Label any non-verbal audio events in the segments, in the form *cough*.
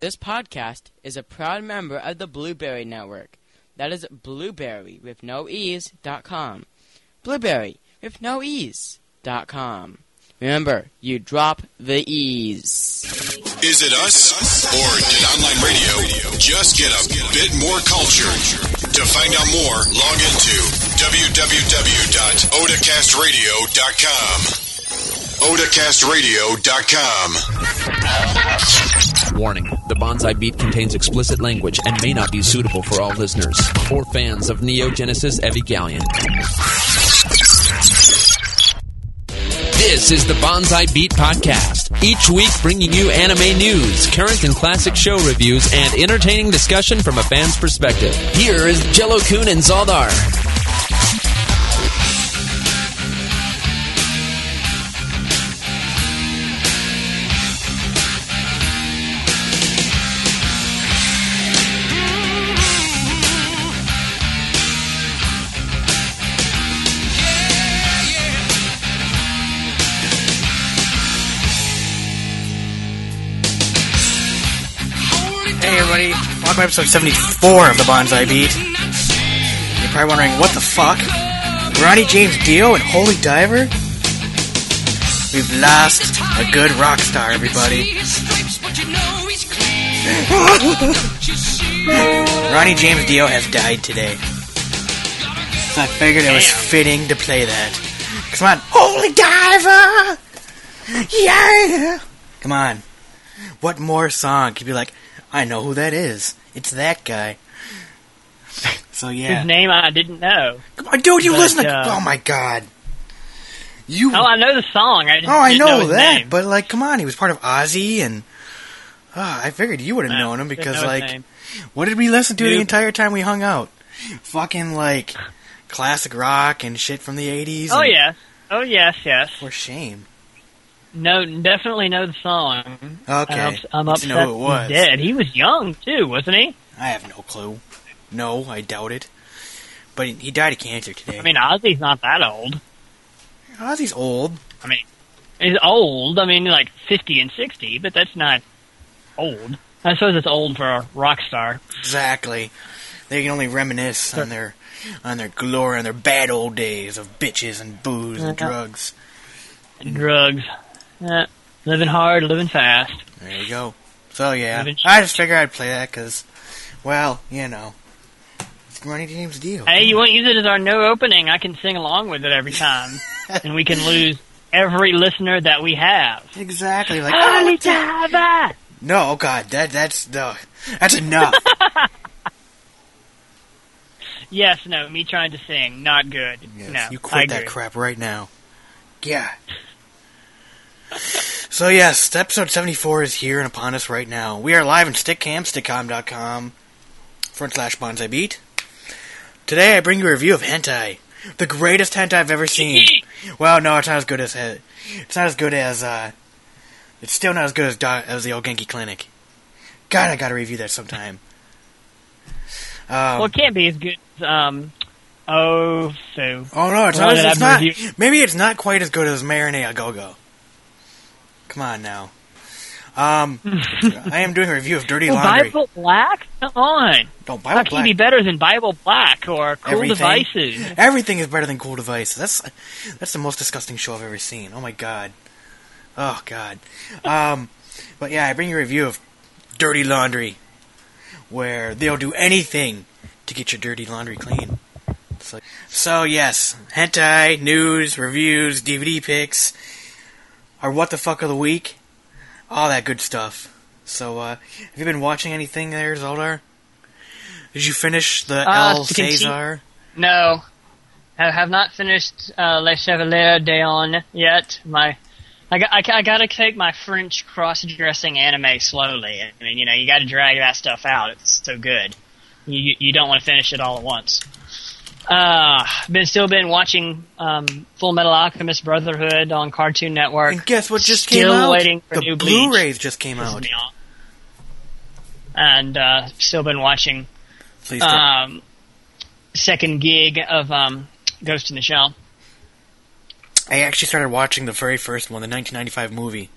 This podcast is a proud member of the Blueberry Network. That is blueberry with no ease dot com. Blueberry with no ease dot com. Remember, you drop the ease. Is it us? Or did online radio just get a bit more culture? To find out more, log into www.odacastradio.com. odacastradio.com. Warning the Banzai Beat contains explicit language and may not be suitable for all listeners or fans of Neon Genesis Evangelion. This is the Banzai Beat Podcast. Each week bringing you anime news, current and classic show reviews, and entertaining discussion from a fan's perspective. Here is Jellokun and Zaldar. To episode 74 of the Banzai Beat. You're probably wondering, what the fuck? Ronnie James Dio and Holy Diver? We've lost a good rock star, everybody. *laughs* Ronnie James Dio has died today. So I figured it was fitting to play that. Come on, Holy Diver! Yeah! Come on. What more song could be like, I know who that is. It's that guy. so yeah. His name I didn't know. Come on, dude, you But, listen to. uh, oh my god. You. Oh, I know the song. I oh, I didn't know, that. name. But like, come on, he was part of Ozzy, and ah, I figured you would have No, known him because know like, what did we listen to the entire time we hung out? Fucking like classic rock and shit from the eighties. Oh yes. Oh yes, yes. For shame. No, definitely know the song. Okay. I'm, I'm Need to upset know who it was. he's dead. He was young too, wasn't he? I have no clue. No, I doubt it. But he, he died of cancer today. I mean, Ozzy's not that old. Ozzy's old. I mean, he's old. I mean, like fifty and sixty, but that's not old. I suppose it's old for a rock star. Exactly. They can only reminisce on their on their glory and their bad old days of bitches and booze and uh-huh. drugs. And drugs. Eh, living hard, living fast. There you go. So yeah, I just figured I'd play that because, well, you know, it's Ronnie James Dio. Hey, you want to use it as our no opening? I can sing along with it every time, *laughs* and we can lose every listener that we have. Exactly. Like Holy Diver! no, oh god, that that's no, that's enough. *laughs* Yes, no, me trying to sing, not good. Yes, no, you I quit that agree. crap right now. Yeah. *laughs* so yes, episode seventy four is here and upon us right now. We are live in Stickam, stickam.com front slash banzai beat. Today I bring you a review of hentai. The greatest hentai I've ever seen. *laughs* well, no, it's not as good as it's not as good as uh it's still not as good as Do- as the old Genki Clinic. God, I gotta review that sometime. Um, Well, it can't be as good as, um, oh, so. Oh no, it's not. It's not maybe it's not quite as good as Marinade a Go Go. Come on now. Um, *laughs* I am doing a review of Dirty Well, Laundry. Bible Black? Come on. no, How Bible can you be better than Bible Black or Cool Everything. Devices? Everything is better than Cool Devices. That's that's the most disgusting show I've ever seen. Oh my god. Oh god. Um, but yeah, I bring you a review of Dirty Laundry, where they'll do anything to get your dirty laundry clean. Like- so yes, hentai news, reviews, DVD picks, our what the fuck of the week, all that good stuff. So, uh, have you been watching anything there, Zaldar? Did you finish the Uh, El continue- Cesar? No. I have not finished uh, Les Chevaliers d'Eon yet. My, I got, I, I got to take my French cross-dressing anime slowly. I mean, you know, you got to drag that stuff out. It's so good. You you don't want to finish it all at once. Uh, been still been watching um, Full Metal Alchemist Brotherhood on Cartoon Network. And guess what just Still came out? waiting for the new Blu-rays just came out. And uh, still been watching Please um, second gig of um, Ghost in the Shell. I actually started watching the very first one, the 1995 movie,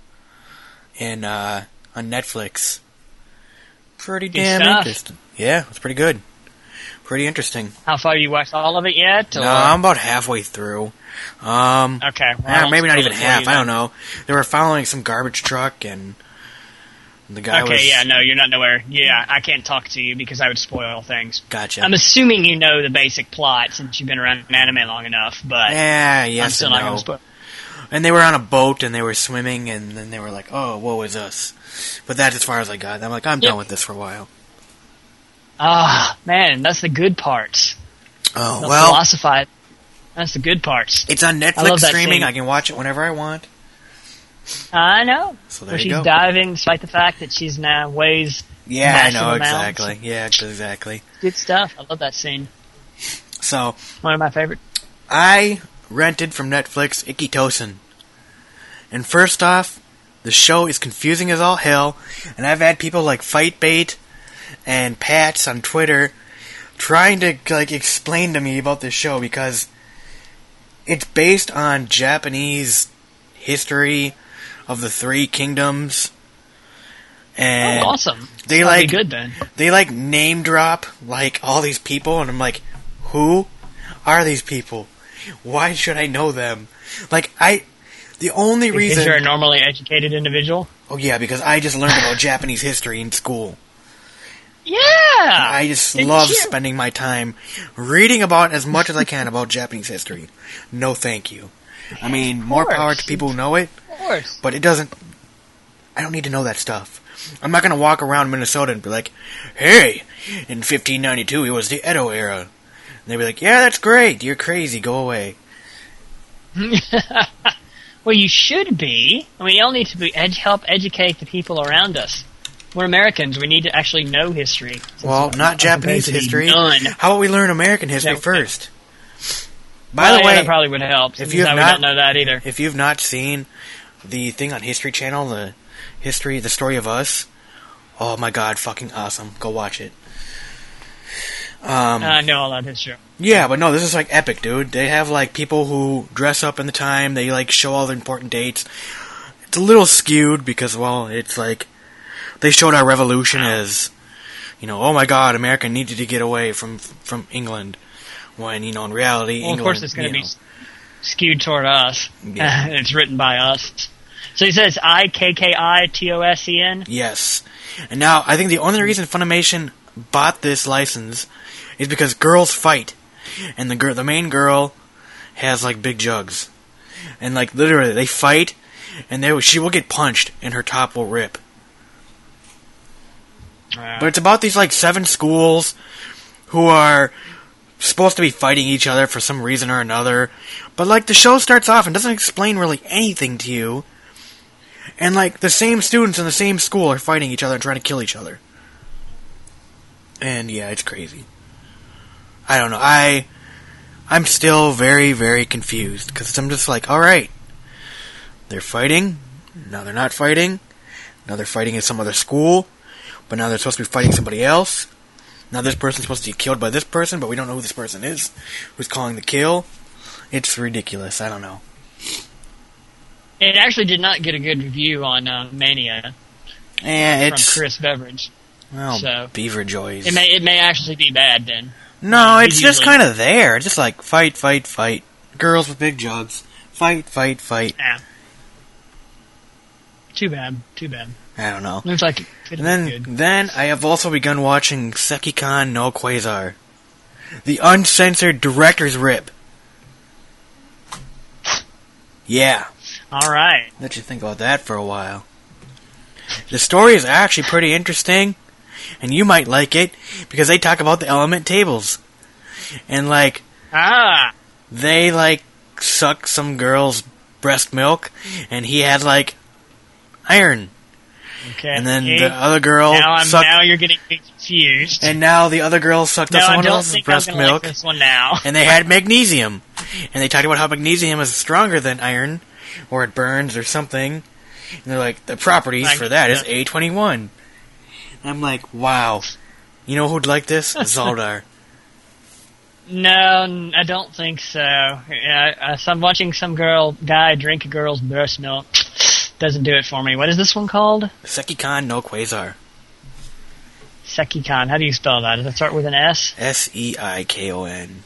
in uh, on Netflix. pretty Good damn stuff. interesting. Yeah, it's pretty good. Pretty interesting. How far you watched all of it yet? Or? No, I'm about halfway through. Um, okay. well, maybe not even half. I don't know. They were following some garbage truck, and the guy Okay, was. yeah, no, you're not nowhere. Yeah, I can't talk to you because I would spoil things. Gotcha. I'm assuming you know the basic plot since you've been around anime long enough, but yeah, I'm yes still and not no. going to spoil. And they were on a boat, and they were swimming, and then they were like, "Oh, woe is us." But that's as far as I got. I'm like, I'm Yep. done with this for a while. Ah, man, that's the good parts. Oh well, philosophize. That's the good parts. it's on Netflix streaming. scene. I can watch it whenever I want. I know. So Where there you she's go. diving, despite the fact that she's now weighs Yeah, I know amounts. exactly. Yeah, exactly. good stuff. I love that scene. So One of my favorite. I rented from Netflix Ikki Tousen. And first off, the show is confusing as all hell, and I've had people like Fightbait and Pats on Twitter trying to like explain to me about this show because it's based on Japanese history of the three kingdoms. And oh, awesome. they like good then. they like name drop like all these people and I'm like, who are these people? Why should I know them? Like I the only Because reason you're a normally educated individual. Oh yeah, because I just learned about Japanese history in school. Yeah. I just love spending my time reading about as much as I can about Japanese history. No thank you. I mean, more power to people who know it, Of course. but it doesn't I don't need to know that stuff. I'm not going to walk around Minnesota and be like, "Hey, in 1592 it was the Edo era." And they'd be like, "Yeah, that's great. You're crazy. Go away." *laughs* well, you should be. I mean, you all need to be ed- help educate the people around us. We're Americans. We need to actually know history. Well, not Japanese history. none. How about we learn American history Yeah. first? By Well, the yeah, way, that probably would help. if you have I not- don't know that either. if you've not seen the thing on History Channel, the history, the story of us, oh my god, fucking awesome! Go watch it. Um, I know all that history. yeah, but no, this is like epic, dude. They have like people who dress up in the time. They like show all the important dates. It's a little skewed because, well, it's like they showed our revolution as, you know, oh my god, America needed to get away from from England. When you know, in reality, Well, of England, course, it's going to be s- skewed toward us. Yeah. *laughs* it's written by us. So he says I K K I T O S E N. Yes. And now, I think the only reason Funimation bought this license is because girls fight. And the girl, the main girl has, like, big jugs. And, like, literally, they fight, and they, she will get punched, and her top will rip. But it's about these, like, seven schools who are supposed to be fighting each other for some reason or another. But, like, the show starts off and doesn't explain really anything to you. And like the same students in the same school are fighting each other and trying to kill each other. And yeah, it's crazy. I don't know. I I'm still very very confused cuz I'm just like, all right. They're fighting. Now they're not fighting. Now they're fighting at some other school. But now they're supposed to be fighting somebody else. Now this person's supposed to be killed by this person, but we don't know who this person is who's calling the kill. It's ridiculous. I don't know. It actually did not get a good review on uh, Mania Eh, from Chris Beveridge. well, so- beaver joys. It may it may actually be bad then. No, it's just kind of there. It's just like fight, fight, fight. Girls with big jugs. Fight, fight, fight. Yeah. Too bad. Too bad. I don't know. Looks like And then, good. then I have also begun watching Sekikon no Qwaser, the uncensored director's rip. Yeah, All right. let you think about that for a while. The story is actually pretty interesting, and you might like it because they talk about the element tables, and like Ah. they like suck some girl's breast milk, and he had like iron, Okay. and then Okay. the other girl now I'm sucked, now you're getting confused. and now the other girl sucked no, up I someone else's breast milk, like this one now. *laughs* and they had magnesium, and they talked about how magnesium is stronger than iron, or it burns or something, and they're like the properties for that is A twenty one. I'm like, wow, you know who'd like this? *laughs* Zaldar. No, I don't think so. Yeah, uh, so I'm watching some girl guy drink a girl's breast milk. Doesn't do it for me. What is this one called? Sekikon no Qwaser. Seikon. How do you spell that? Does it start with an S? S E I K O N.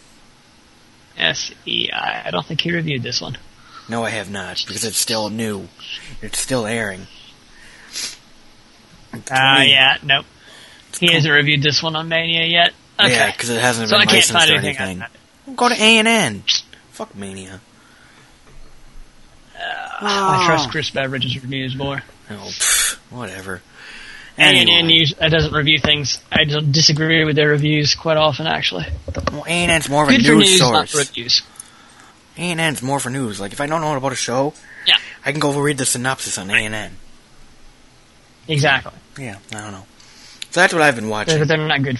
S E I. I don't think he reviewed this one. No, I have not because it's still new. It's still airing. Ah, uh, yeah, nope. He hasn't reviewed this one on Mania yet. Okay. Yeah, because it hasn't so been I can't licensed find or anything. anything. Go to A and N. Fuck Mania. I trust Chris Beveridge's reviews more. Oh, pff, whatever. A&N Anyway, use, uh, doesn't review things. I don't disagree with their reviews quite often, actually. well, A and N's more of a Good for news news, not source. for reviews. A and N's more for news. Like if I don't know about a show, Yeah. I can go over read the synopsis on A and N. Exactly. Yeah, I don't know. So that's what I've been watching. But they're not good.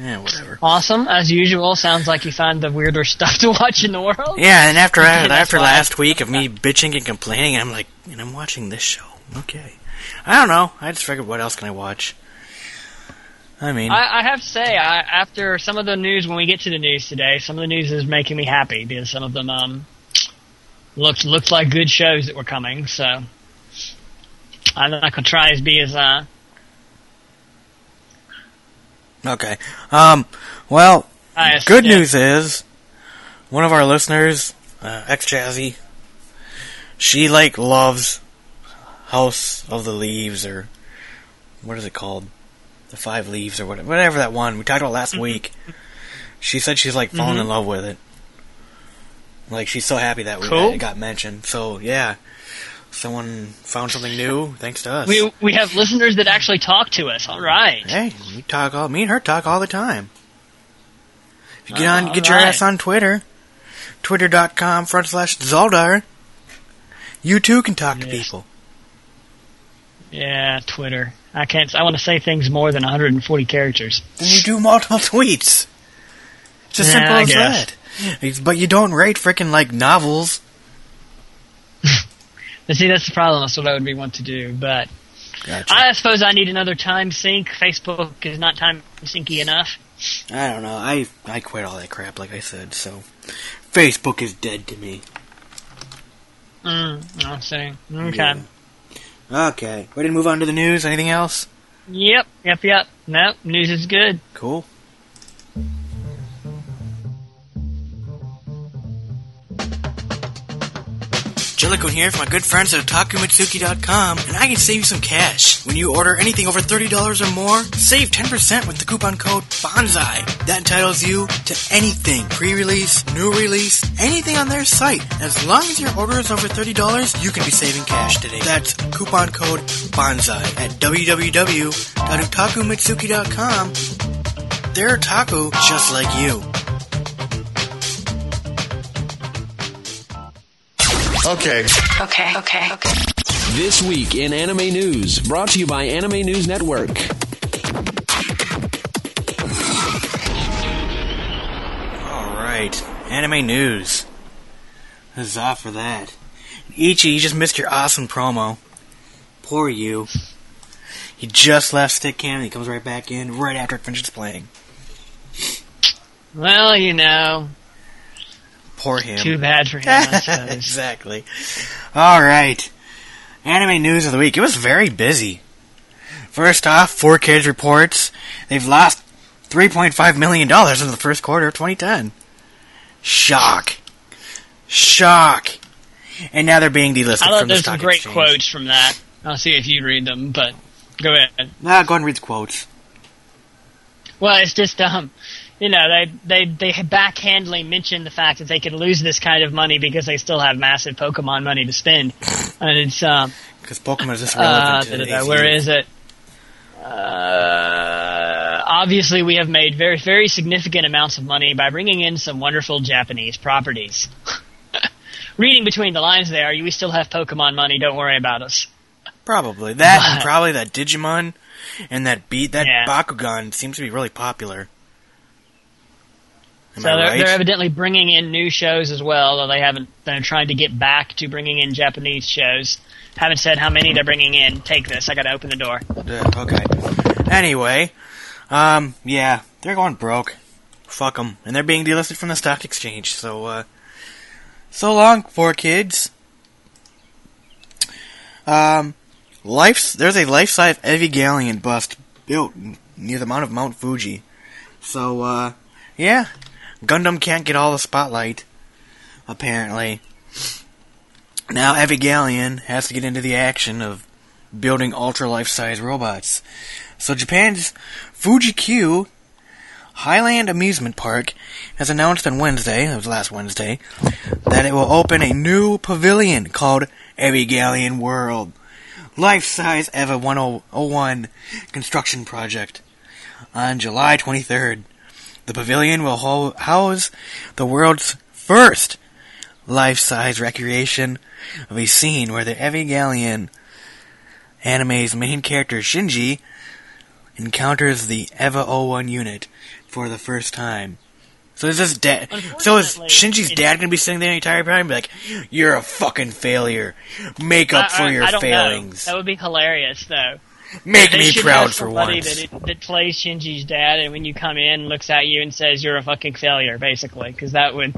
Yeah, whatever. Awesome, as usual. Sounds like you find the weirder stuff to watch in the world. Yeah, and after Yeah, after last week of me bitching and complaining, I'm like, and I'm watching this show. Okay, I don't know. I just figured, what else can I watch? I mean, I, I have to say, I, after some of the news, when we get to the news today, some of the news is making me happy because some of them um, looked looked like good shows that were coming. So I'm not gonna try as be as uh, okay. Um, well, good Yeah. news is one of our listeners, uh, ex Jazzy, she like loves House of the Leaves or what is it called? The Five Leaves or whatever, whatever that one we talked about last week. She said she's like fallen in love with it. Like she's so happy that we Cool. that it got mentioned. So yeah, someone found something new thanks to us. We we have listeners that actually talk to us. All right. Hey, we talk all. Me and her talk all the time. If you get on, get your alright. ass on Twitter, twitter.com front slash Zaldar. You too can talk to people. Yeah, Twitter. I can't. I want to say things more than 140 characters. Then you do multiple *laughs* tweets. It's as Yeah, simple as that. But you don't write freaking like novels. But see, that's the problem. That's what I would be want to do. But Gotcha. I suppose I need another time sink. Facebook is not time syncy enough. I don't know. I I quit all that crap, like I said. So, Facebook is dead to me. Mm, I'm saying. Okay. Yeah. Okay. Ready to move on to the news? Anything else? Yep, yep, yep. Nope, news is good. Cool. Jellokun here from my good friends at OtakuMatsuri.com, and I can save you some cash. When you order anything over $30 or more, save 10% with the coupon code BONZAI. That entitles you to anything, pre-release, new release, anything on their site. As long as your order is over $30, you can be saving cash today. That's coupon code BONZAI at www.otakumatsuri.com they're a taco just like you. Okay. Okay, okay, okay. This week in anime news, brought to you by Anime News Network. Alright, anime news. Huzzah for that. Ichi, you just missed your awesome promo. Poor you. He just left Stickam and he comes right back in right after it finishes playing. Well, you know, Poor him. too bad for him, *laughs* exactly. Alright. Anime news of the week. It was very busy. First off, 4Kids reports they've lost $3.5 million in the first quarter of 2010. Shock. Shock. And now they're being delisted I thought from the there's some great exchange. quotes from that. I'll see if you read them, but go ahead. Nah, go ahead and read the quotes. Well, it's just um, you know, they they they backhandedly mentioned the fact that they could lose this kind of money because they still have massive Pokemon money to spend, *laughs* and it's um, Because Pokemon is just uh, relevant today's where is it? Uh, obviously, we have made very very significant amounts of money by bringing in some wonderful Japanese properties. *laughs* Reading between the lines there, we still have Pokemon money. Don't worry about us. Probably. That and *laughs* probably that Digimon and that beat that Yeah. Bakugan seems to be really popular. Am So they're, right? they're evidently bringing in new shows as well, though they haven't. They're trying to get back to bringing in Japanese shows. Haven't said how many they're bringing in. Take this. I got to open the door. Yeah, okay. Anyway, um, yeah, they're going broke. Fuck them, and they're being delisted from the stock exchange. So, uh, so long, four kids. Um, life. There's a life-size Evangelion bust built near the mount of Mount Fuji. So, uh, yeah, Gundam can't get all the spotlight. Apparently, now Evangelion has to get into the action of building ultra life-size robots. So Japan's Fuji Q Highland Amusement Park has announced on Wednesday, it was last Wednesday, that it will open a new pavilion called Evangelion World. Life-size EVA 101 construction project on July 23rd. The pavilion will ho- house the world's first life-size recreation of a scene where the Evangelion anime's main character Shinji encounters the EVA 01 unit for the first time. So is this dad? So is Shinji's dad gonna be sitting there the entire time, and be like, "You're a fucking failure. Make up for I- I- your I don't failings. Know. That would be hilarious, though. Make They me should proud have for somebody once." That, that plays Shinji's dad, and when you come in, looks at you and says you're a fucking failure, basically, because that would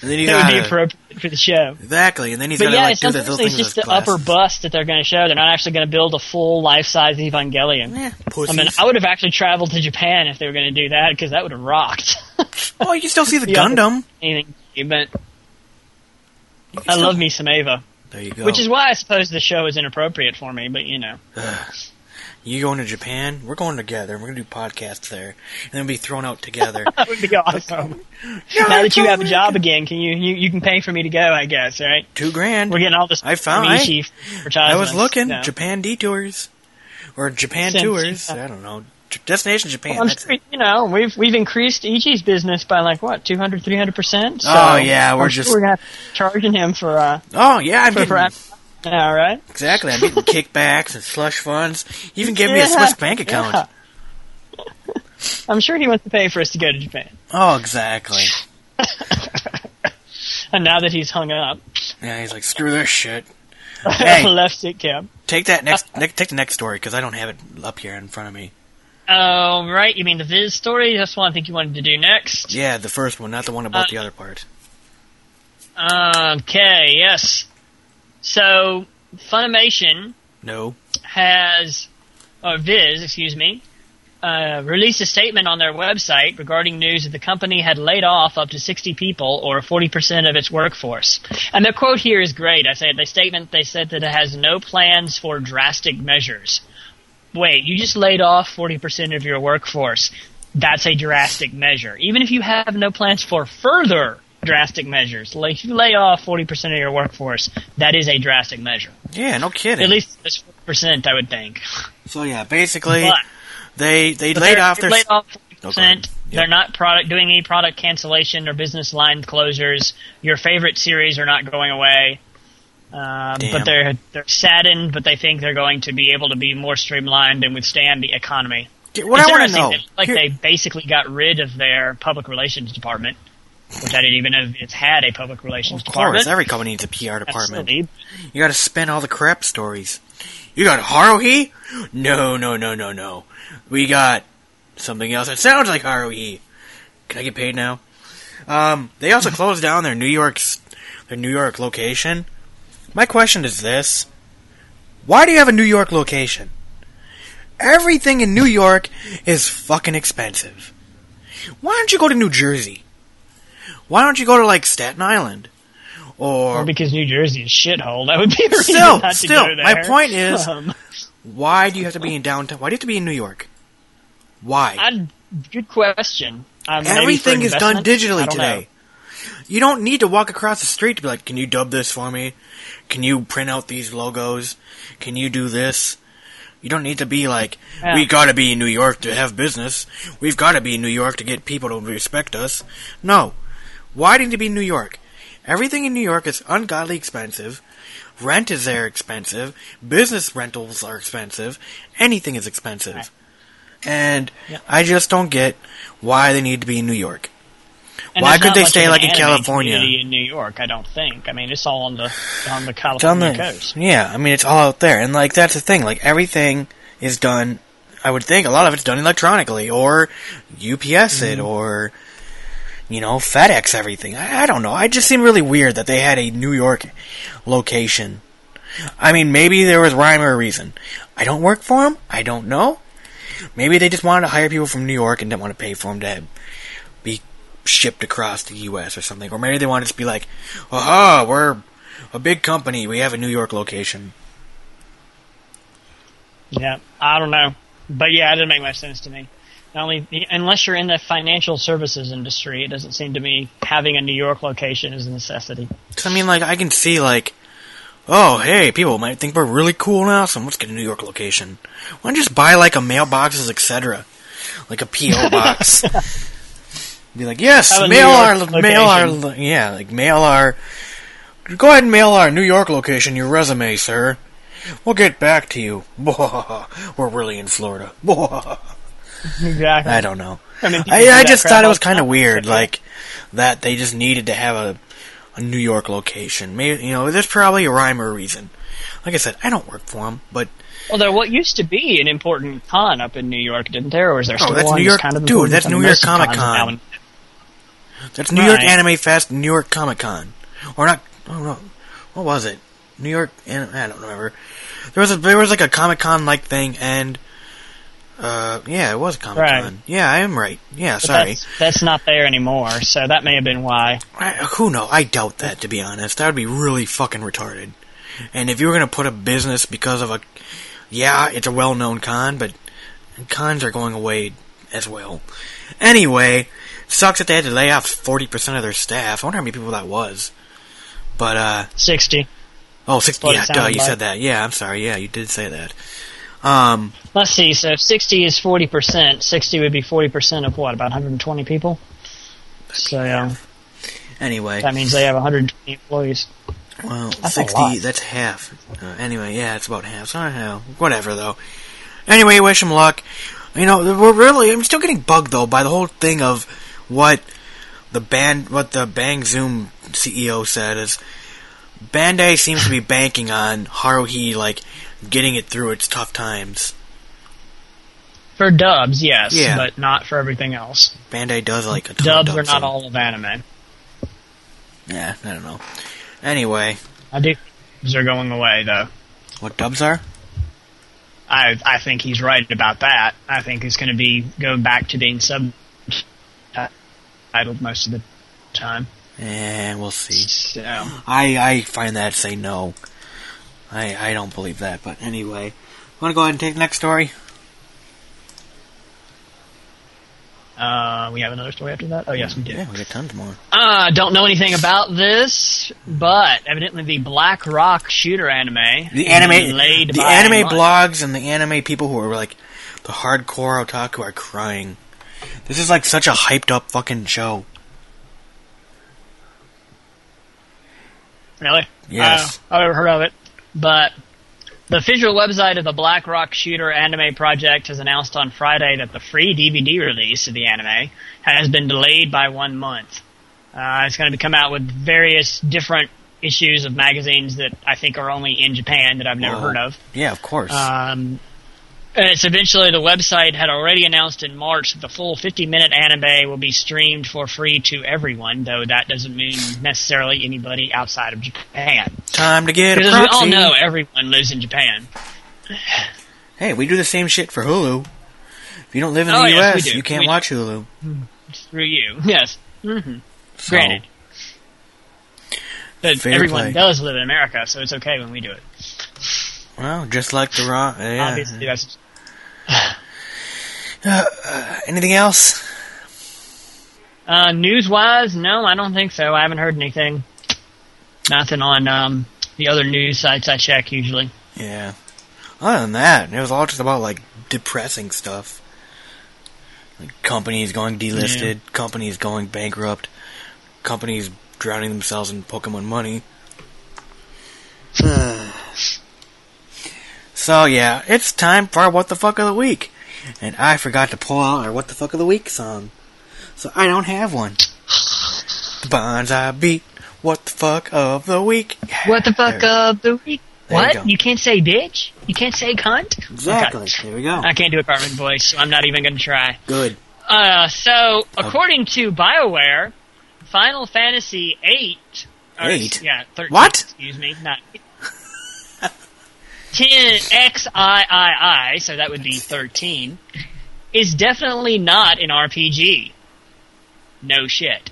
And then you that would be appropriate for the show. exactly, and then he's But gotta yeah, like it's do the little unfortunately it's just his the upper bust that they're going to show. They're not actually going to build a full life-size Evangelion. Yeah, I mean, I would have actually traveled to Japan if they were going to do that because that would have rocked. *laughs* oh, you can still see the *laughs* Gundam. Anything, but I love me some Ava, There you go. which is why I suppose the show is inappropriate for me. But you know, *sighs* you going to Japan? We're going together. We're gonna do podcasts there, and then we'll be thrown out together. *laughs* that would be awesome. now that you have a job again, can you, you you can pay for me to go? I guess, right? Two grand. We're getting all this. I found- from I- I was looking so. Japan detours or Japan Since- tours. I don't know. Destination Japan. I'm that's sure, you know, we've we've increased Ichi's business by like what 200, 300 percent. Oh, yeah, we're just- we're gonna charging him for uh Oh yeah, I'm for, getting for yeah, right. exactly. I'm getting *laughs* kickbacks and slush funds. You even give me a Swiss bank account. yeah. I'm sure he wants to pay for us to go to Japan. Oh, exactly. *laughs* And now that he's hung up, Yeah, he's like, screw this shit. *laughs* Hey. left it cab. Take that next. ne- take the next story because I don't have it up here in front of me. Oh, right. You mean the Viz story? That's one I think you wanted to do next. Yeah, the first one, not the one about Uh, the other part. Okay. Yes. So Funimation No. has, or Viz, excuse me, uh, released a statement on their website regarding news that the company had laid off up to 60 people, or 40% of its workforce. And the quote here is great. I said the statement they said that it has no plans for drastic measures. Wait, you just laid off 40% of your workforce. That's a drastic measure. Even if you have no plans for further drastic measures, like if you lay off 40% of your workforce, that is a drastic measure. Yeah, no kidding. At least it's 4%, I would think. So yeah, basically, But, they they laid off their. laid off go 40%. ahead. Yep. They're not product doing any product cancellation or business line closures. Your favorite series are not going away. Um, but they're they're saddened, but they think they're going to be able to be more streamlined and withstand the economy. What it's I want to know. like Here- they basically got rid of their public relations department, which I didn't even know it's had a public relations of department. course, every company needs a PR department. Absolutely. You got to spin all the crap stories. You got Haruhi? No, no, no, no, no. We got something else that sounds like Haruhi. Can I get paid now? Um, they also *laughs* closed down their New York's their New York location. My question is this: Why do you have a New York location? Everything in New York is fucking expensive. Why don't you go to New Jersey? Why don't you go to like Staten Island? Or Or because New Jersey is a shithole. That would be a reason Still, not to still, go there. my point is- Um, Why do you have to be in downtown? Why do you have to be in New York? Why? I, good question. Um, Everything is done digitally don't know. today. You don't need to walk across the street to be like, "Can you dub this for me? Can you print out these logos? Can you do this?" You don't need to be like, Yeah. "We got to be in New York to have business. We've got to be in New York to get people to respect us." No. Why didn't you be in New York? Everything in New York is ungodly expensive. Rent is there expensive. Business rentals are expensive. Anything is expensive. And Yeah. I just don't get why they need to be in New York. And Why couldn't they stay, like, in California? In New York, I don't think. I mean, it's all on the on the It's on California the- coast. yeah, I mean it's all out there, and like that's the thing. Like everything is done. I would think a lot of it's done electronically, or UPS it, Mm-hmm. or you know FedEx everything. I, I don't know. I just seem really weird that they had a New York location. I mean, maybe there was rhyme or reason. I don't work for them. I don't know. Maybe they just wanted to hire people from New York and didn't want to pay for them to be shipped across the U.S. or something. Or maybe they wanted to be like, aha, we're a big company. We have a New York location. Yeah, I don't know, but yeah, it didn't make much sense to me. Not only unless you're in the financial services industry, it doesn't seem to me having a New York location is a necessity. Cause I mean, like, I can see, like, oh, hey, people might think we're really cool now, so let's get a New York location. Why don't you just buy, like, a mailboxes, etc.? Like a P.O. box. *laughs* Be like, yes, mail our, York mail our, yeah, like, mail our, go ahead and mail our New York location your resume, sir. We'll get back to you. *laughs* We're really in Florida. *laughs* *laughs* Exactly. I don't know. I mean, I, I just thought it was kind of weird, *laughs* like that they just needed to have a a New York location. Maybe you know, there's probably a rhyme or a reason. Like I said, I don't work for them, but Well, there what used to be an important con up in New York, didn't there? Or is there Oh, still that's one New York- kind of dude, that's New York most of the Comic Con. that's New York Anime Fest, New York Comic Con, or not? Oh no, what was it? New York? An- I don't remember. There was a there was like a Comic Con like thing, and uh, yeah, it was Comic Con. Right. Yeah, I am right. Yeah, but sorry. That's, that's not there anymore, so that may have been why. I, who knows? I doubt that, to be honest. That would be really fucking retarded. And if you were gonna put a business because of a, yeah, it's a well-known con, but cons are going away as well. Anyway, sucks that they had to lay off forty percent of their staff. I wonder how many people that was. But uh, Sixty. oh, 60, yeah, duh, you like. said that. Yeah, I'm sorry. Yeah, you did say that. Um, Let's see. So if sixty is forty percent, sixty would be forty percent of what? About 120 people. So yeah, anyway, that means they have 120 employees. Well, That's 60, that's half. Uh, anyway, yeah, it's about half. So I don't know. Whatever though. Anyway, wish him luck. You know, we're really. I'm still getting bugged though by the whole thing of what the band, what the Bang Zoom CEO said is. Bandai seems to be banking on Haruhi like getting it through its tough times. For dubs, yes, Yeah. but not for everything else. Bandai does like a ton Dubs of are not so- all of anime. Yeah, I don't know. Anyway, I do. think Dubs are going away though. what dubs are? I I think he's right about that. I think it's going to be going back to being sub titled most of the time. And we'll see. So I I find that say no. I I don't believe that. But anyway, want to go ahead and take the next story? uh, we have another story after that. Oh yes, we do. Yeah, we got tons more. Uh, don't know anything about this, but evidently the Black Rock shooter anime, The anime, the anime blogs and the anime people who are like the hardcore otaku are crying. This is like such a hyped up fucking show. Really? Yes. Uh, I've never heard of it. But the official website of the Black Rock Shooter anime project has announced on Friday that the free DVD release of the anime has been delayed by one month. Uh, it's going to come out with various different issues of magazines that I think are only in Japan that I've never Whoa. heard of. Yeah, of course. Um, and it's eventually the website had already announced in March that the full 50 minute anime will be streamed for free to everyone, though that doesn't mean necessarily anybody outside of Japan. Time to get a Because we all know, everyone lives in Japan. Hey, we do the same shit for Hulu. If you don't live in Oh, the yes, U.S., do. you can't We- watch Hulu. Through you. *laughs* Yes. hmm So, Granted. But everyone play. does live in America, so it's okay when we do it. Well, just like the raw. Yeah. Obviously, that's Anything else? Uh, news wise, no, I don't think so. I haven't heard anything. Nothing on um, the other news sites I check usually. Yeah. Other than that, it was all just about like depressing stuff. Like companies going delisted, companies going bankrupt, companies drowning themselves in Pokemon money. *sighs* so yeah, it's time for What the Fuck of the Week. And I forgot to pull out our What the Fuck of the Week song. So I don't have one. The Banzai Beat, What the Fuck of the Week. What the fuck of the week? There what? go. You, can't say bitch? You can't say cunt? Exactly. Okay. There we go. I can't do a Cartman voice, so I'm not even going to try. Good. Uh, so, according to BioWare, Final Fantasy VIII. or, Eight? Yeah, 13. What? Excuse me. Not. 10 XIII, so that would be 13, is definitely not an RPG. No shit.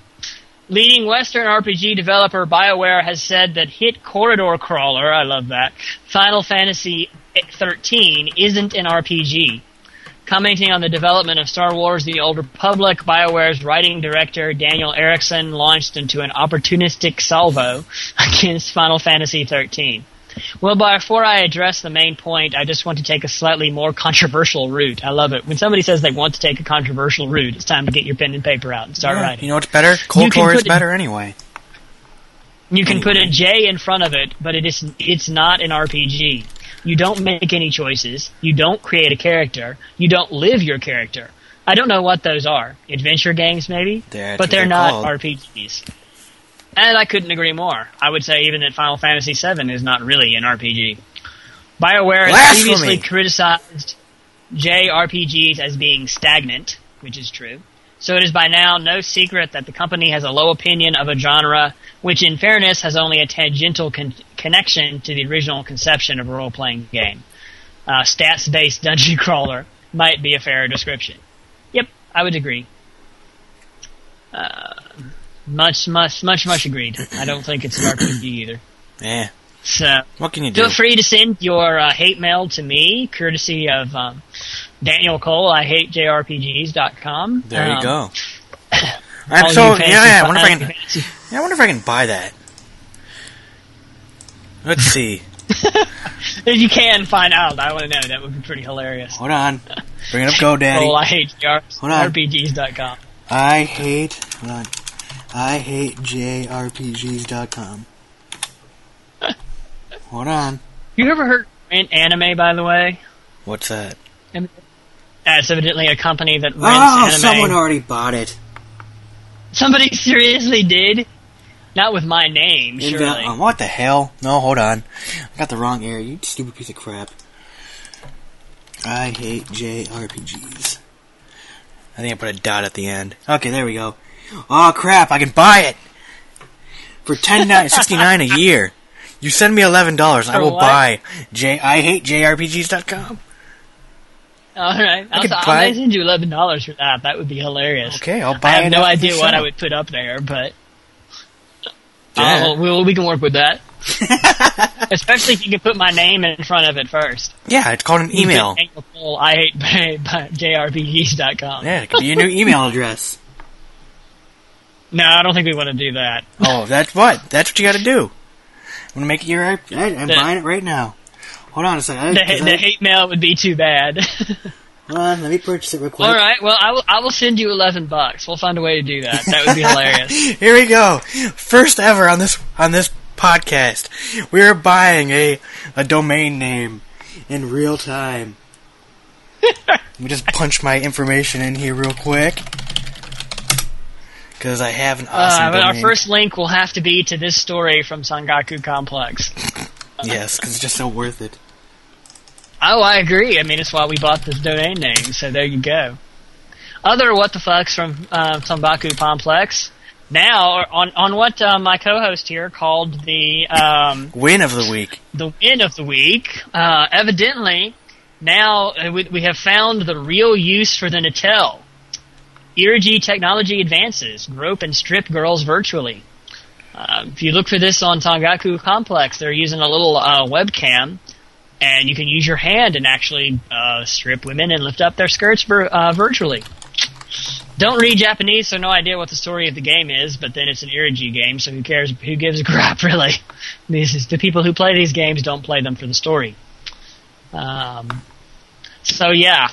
Leading Western RPG developer BioWare has said that hit corridor crawler, I love that, Final Fantasy 13 isn't an RPG. Commenting on the development of Star Wars The Old Republic, BioWare's writing director Daniel Erickson launched into an opportunistic salvo *laughs* against Final Fantasy 13. Well, before I address the main point, I just want to take a slightly more controversial route. I love it. When somebody says they want to take a controversial route, it's time to get your pen and paper out and start Yeah, writing. You know what's better? Cold Core is better anyway. You can put a J in front of it, but it is it's not an RPG. You don't make any choices. You don't create a character. You don't live your character. I don't know what those are. Adventure games, maybe, That's but they're they're not called. RPGs. And I couldn't agree more. I would say even that Final Fantasy VII is not really an RPG. BioWare has previously criticized JRPGs as being stagnant, which is true. So it is by now no secret that the company has a low opinion of a genre, which in fairness has only a tangential con- connection to the original conception of a role-playing game. Uh, stats-based dungeon *laughs* crawler might be a fairer description. Yep, I would agree. Uh, much, much, much, much agreed. I don't think it's an RPG either. *clears throat* Yeah. So What can you do? feel free to send your uh, hate mail to me, courtesy of um, Daniel Cole. I hate jrpgs.com. There you Um, go. *laughs* I'm so yeah, yeah. I wonder if I can. fancy- Yeah, I wonder if I can buy that. Let's see. *laughs* If you can find out, I want to know. That would be pretty hilarious. Hold on. Bring it up, *laughs* go, Daddy. Cole, I hate jrpgs.com. I hate. Hold on. I hate JRPGs.com. *laughs* Hold on. You ever heard rent anime? By the way, What's that? that's evidently a company that rents Oh, anime. someone already bought it. Somebody *laughs* seriously did. Not with my name, Inval- surely. um, what the hell? No, hold on. I got the wrong area. You stupid piece of crap. I hate JRPGs. I think I put a dot at the end. Okay, there we go. Oh crap! I can buy it for ten *laughs* sixty nine a year. You send me eleven dollars, I will what? buy J. I hate JRPGs.com. All right, I'll, could I'll send you eleven dollars for that. That would be hilarious. Okay, I'll buy. I have it no idea what. I would put up there, but Yeah. uh, we, we can work with that. *laughs* Especially if you can put my name in front of it first. Yeah, it's called an email. I hate *laughs* jrpgs.com. Yeah, it could be your new email address. No, I don't think we want to do that. Oh, that's what? That's what you got to do. I'm gonna make it your. I, I'm The- buying it right now. Hold on a second. The, I- the I- hate mail would be too bad. *laughs* Hold on, let me purchase it real quick. All right, well, I will. I will send you eleven bucks. We'll find a way to do that. That would be hilarious. *laughs* Here we go. First ever on this on this podcast, we are buying a a domain name in real time. *laughs* Let me just punch my information in here real quick because I have an awesome Uh, but our first link will have to be to this story from Sankaku Complex. *laughs* yes, because it's just so worth it. Oh, I agree. I mean, it's why we bought this domain name. So there you go. Other what the fucks from uh, Sankaku Complex. Now on on what uh, my co-host here called the um, Win of the week. the win of the week. Uh, evidently, now uh, we, we have found the real use for the Natal. Eroge technology advances, grope and strip girls virtually. Uh, if you look for this on Sankaku Complex, they're using a little uh, webcam, and you can use your hand and actually uh, strip women and lift up their skirts vir- uh, virtually. Don't read Japanese, so no idea what the story of the game is. But then it's an eroge game, so who cares? Who gives a crap, *laughs* really? This is the people who play these games don't play them for the story. Um, so yeah,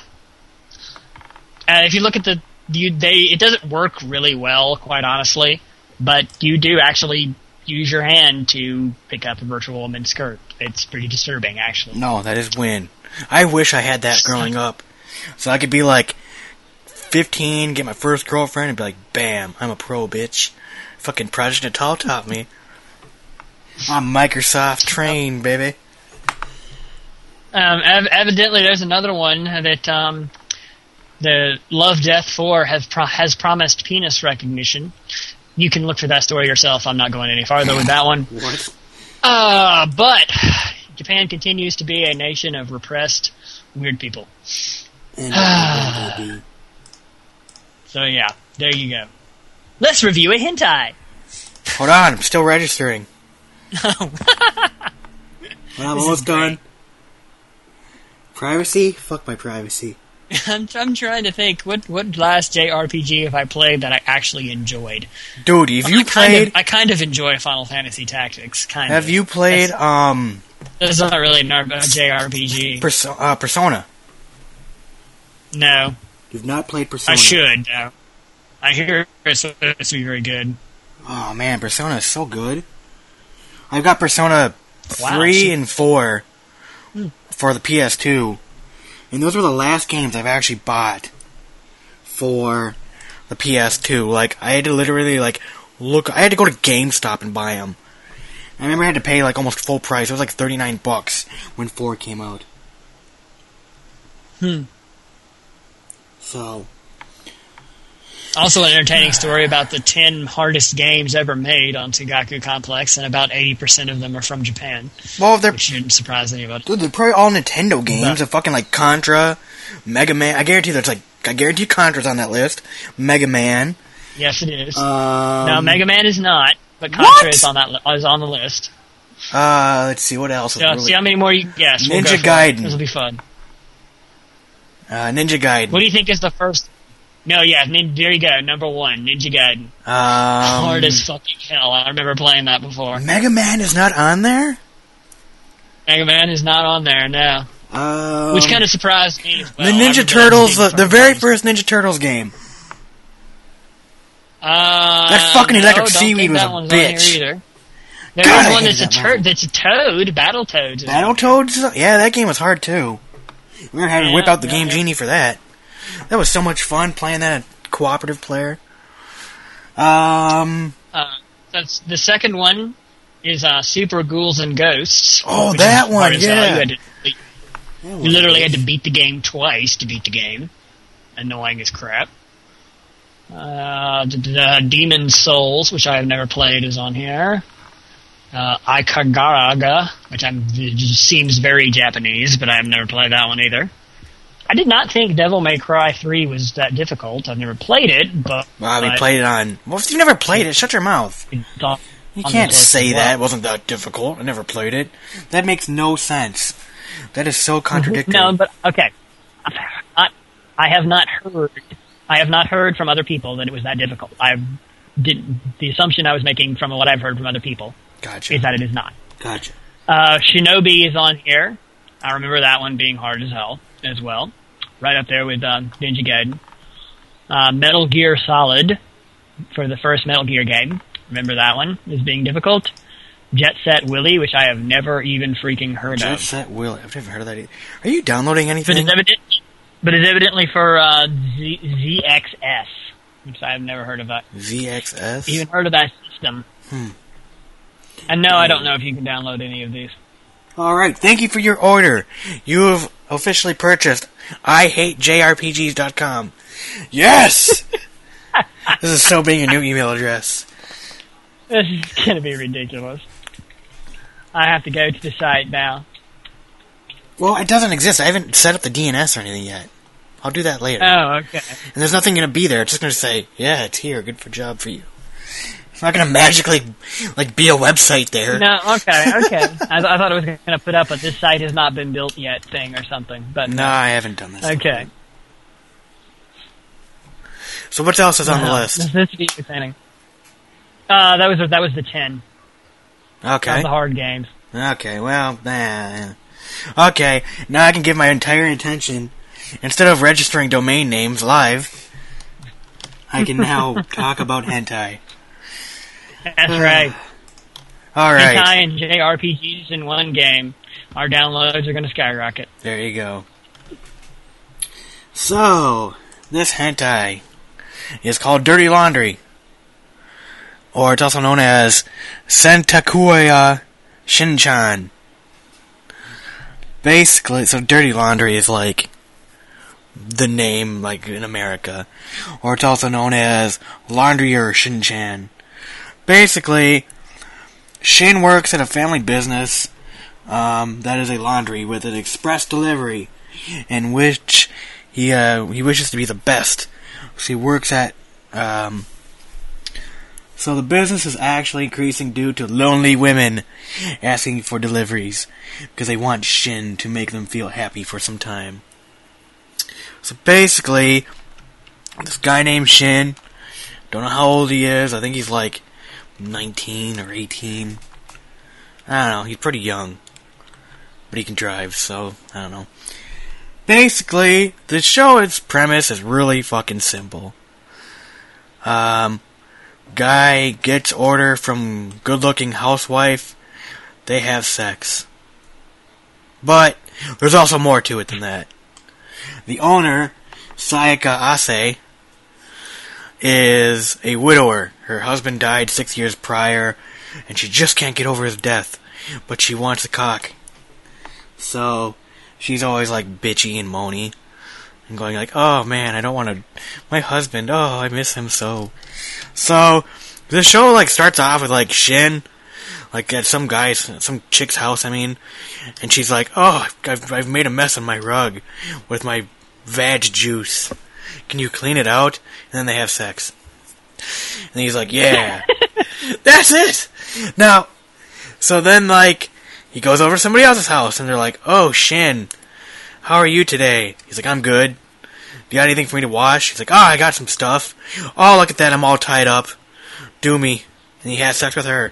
uh, if you look at the you they it doesn't work really well, quite honestly. But you do actually use your hand to pick up a virtual woman's skirt. It's pretty disturbing, actually. No, that is win. I wish I had that growing up, so I could be like 15, get my first girlfriend, and be like, "Bam, I'm a pro, bitch." Fucking Project Natal taught me. I'm Microsoft trained, baby. Um, ev- evidently, there's another one that um, the Love Death Four has pro- has promised penis recognition. You can look for that story yourself. I'm not going any farther with that one. What? Uh, but Japan continues to be a nation of repressed weird people. *sighs* So yeah, there you go. Let's review a hentai. Hold on, I'm still registering. *laughs* I'm almost done. Privacy? Fuck my privacy. *laughs* I'm, I'm trying to think what what last JRPG have I played that I actually enjoyed. Dude, have you I kind played? of, I kind of enjoy Final Fantasy Tactics. Kind Have of. you played um That's not really an, a JRPG. Perso- uh, Persona? No, You've not played Persona. I should. No. I hear it's supposed to be very good. Oh man, Persona is so good. I've got Persona Wow, three she- and four for the PS2, and those were the last games I've actually bought for the PS2. Like I had to literally like look. I had to go to GameStop and buy them. I remember I had to pay like almost full price. It was like thirty nine bucks when four came out. Hmm. So Also, an entertaining story about the 10 hardest games ever made on Sankaku Complex, and about 80% of them are from Japan, well, they're which shouldn't surprise anybody. Dude, they're probably all Nintendo games. Yeah. Of fucking like Contra, Mega Man. I guarantee there's like I guarantee Contra's on that list. Mega Man. Yes, it is. Um, no, Mega Man is not, but Contra What? is on that li- is on the list. Uh, let's see what else. So, really- see how many more you guess. We'll Ninja go. Gaiden. This will be fun. uh, Ninja Gaiden. What do you think is the first? No, yeah, nin- there you go. Number one, Ninja Gaiden. um, Hard as fucking hell. I remember playing that before. Mega Man is not on there. Mega Man is not on there now, Um, which kind of surprised me well. the Ninja Turtles, the, the very first Ninja Turtles game. Uh, That fucking electric don't seaweed was a bitch. On. There's God, I one that's a that's a Toad, Battletoads. is on Battletoads. Yeah, that game was hard too. We were having to whip Yeah, out the yeah, Game yeah. Genie for that. That was so much fun playing that cooperative player. Um. Uh, that's the second one is uh, Super Ghouls and Ghosts. Oh, that one, hard as hell. yeah. You, had to, you literally had to beat the game twice to beat the game. Annoying as crap. Uh, d- uh, Demon Souls, which I have never played, is on here. Uh, Ikaruga, which I'm, seems very Japanese, but I have never played that one either. I did not think Devil May Cry 3 was that difficult. I've never played it, but Wow, we played it on. Well, if you never played it, shut your mouth. You can't say well. that. It wasn't that difficult. I never played it. That makes no sense. That is so contradictory. No, but okay. I, I have not heard. I have not heard from other people that it was that difficult. I did the assumption I was making from what I've heard from other people gotcha. is that it is not. Gotcha. Uh, Shinobi is on here. I remember that one being hard as hell as well, right up there with um, Ninja Gaiden. Uh, Metal Gear Solid for the first Metal Gear game. Remember that one as being difficult. Jet Set Willy, which I have never even freaking heard Jet of. Jet Set Will. I've never heard of that. Either. Are you downloading But anything? it's evident, but it's evidently for uh, Z, ZXS, which I have never heard of that. ZXS. Even heard of that system. Hmm. And no, I don't know if you can download any of these. All right. Thank you for your order. You have officially purchased. I hate JRPGs.com. Yes. *laughs* this is so being a new email address. This is going to be ridiculous. I have to go to the site now. Well, it doesn't exist. I haven't set up the DNS or anything yet. I'll do that later. Oh, okay. And there's nothing going to be there. It's just going to say, yeah, it's here. Good for job for you. It's not going to magically, like, be a website there. No, okay, okay. I, I thought it was going to put up a "this site has not been built yet" thing or something, but No, I haven't done this. Okay. So what else is on the list? This, be exciting. Uh, that was that was the ten. Okay. The hard games. Okay, well, nah. Okay, now I can give my entire attention. Instead of registering domain names live, I can now *laughs* talk about hentai. That's right. *sighs* Alright, Hentai and JRPGs in one game. Our downloads are going to skyrocket. there you go. So, this hentai is called Dirty Laundry. Or it's also known as Sentakuya Shinchan. Basically, so Dirty Laundry is like the name, like in America. Or it's also known as Laundryer Shinchan. Basically, Shin works at a family business Um, that is a laundry with an express delivery, in which he uh, he wishes to be the best. So he works at. Um, so the business is actually increasing due to lonely women asking for deliveries because they want Shin to make them feel happy for some time. So basically, this guy named Shin, don't know how old he is. I think he's like 19 or 18. I don't know. He's pretty young, but he can drive. So I don't know. Basically, the show its premise is really fucking simple. Um, guy gets order from good-looking housewife. They have sex. But there's also more to it than that. The owner, Sayaka Ase, is a widower. Her husband died six years prior, and she just can't get over his death. But she wants a cock. So she's always like bitchy and moany, and going like, "Oh man, I don't want to. My husband. Oh, I miss him so." So the show like starts off with like Shin, like at some guy's, some chick's house. I mean, and she's like, "Oh, I've I've made a mess on my rug with my vag juice. Can you clean it out?" And then they have sex. And he's like, "Yeah, *laughs* that's it." Now, so then like he goes over to somebody else's house, and they're like, "Oh, Shin, how are you today?" He's like, "I'm good." Do you got anything for me to wash? He's like, "Oh, I got some stuff." Oh, look at that! I'm all tied up. Do me, and he has sex with her.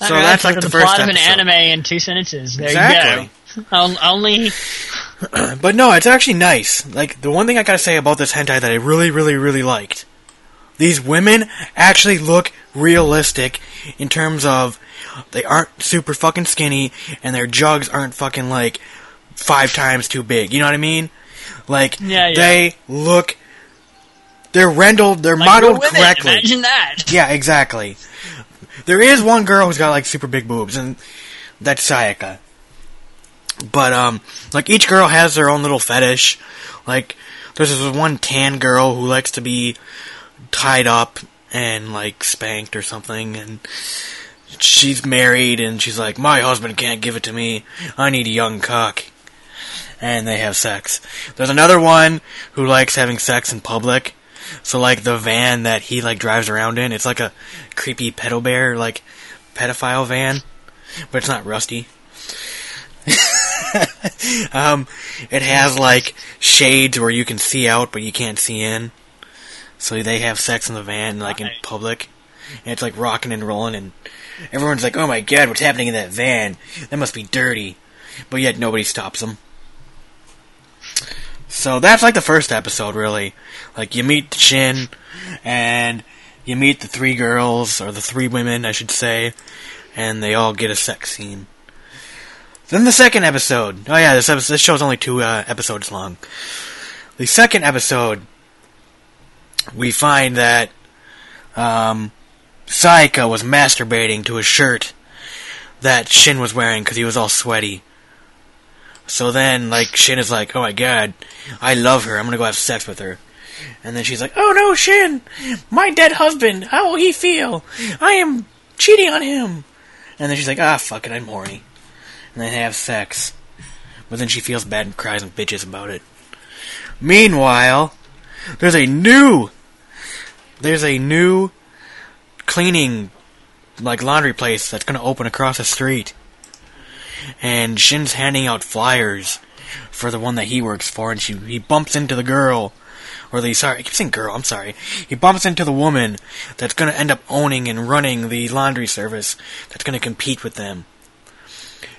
So that's like the, first plot of an anime in two sentences. There Exactly. you go. On- Only *clears throat* But no, it's actually nice. Like the one thing I gotta say about this hentai that I really, really, really liked. These women actually look realistic in terms of they aren't super fucking skinny and their jugs aren't fucking like five times too big. You know what I mean? Like Yeah, yeah. they look they're rendered they're like modeled correctly. Imagine that. *laughs* Yeah, exactly. There is one girl who's got like super big boobs, and that's Sayaka. But um, like each girl has their own little fetish. Like there's this one tan girl who likes to be tied up and like spanked or something, and she's married, and she's like, my husband can't give it to me. I need a young cock. And they have sex. There's another one who likes having sex in public. So like the van that he like drives around in, it's like a creepy pedo bear like pedophile van, but it's not rusty. *laughs* *laughs* um, it has like shades where you can see out but you can't see in. So they have sex in the van like in public, and it's like rocking and rolling, and everyone's like, "Oh my god, what's happening in that van? That must be dirty," but yet nobody stops them. So that's like the first episode, really. Like you meet the Shin, and you meet the three girls or the three women, I should say, and they all get a sex scene. Then the second episode. Oh yeah, this episode, this show's only two uh, episodes long. The second episode, we find that um, Saika was masturbating to a shirt that Shin was wearing because he was all sweaty. So then, like, Shin is like, oh my god, I love her, I'm gonna go have sex with her. And then she's like, oh no, Shin, my dead husband, how will he feel? I am cheating on him. And then she's like, ah, fuck it, I'm horny. And they have sex. But then she feels bad and cries and bitches about it. Meanwhile, there's a new, there's a new cleaning, like laundry place that's gonna open across the street and Shin's handing out flyers for the one that he works for, and she he bumps into the girl, or the sorry, I keep saying girl. I'm sorry. He bumps into the woman that's to end up owning and running the laundry service that's to compete with them.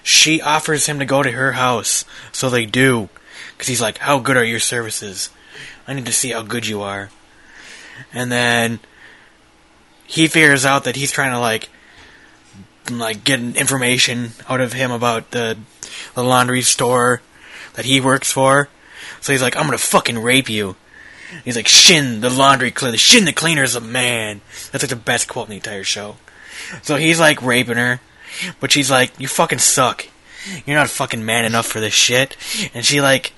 She offers him to go to her house, so they do, because he's like, "How good are your services? I need to see how good you are." And then he figures out that he's trying to like like getting information out of him about the the laundry store that he works for. So he's like, I'm gonna fucking rape you. He's like, Shin, the laundry cleaner, Shin, the cleaner is a man. That's like the best quote in the entire show. So he's like raping her, but she's like, you fucking suck. You're not fucking man enough for this shit. And she like,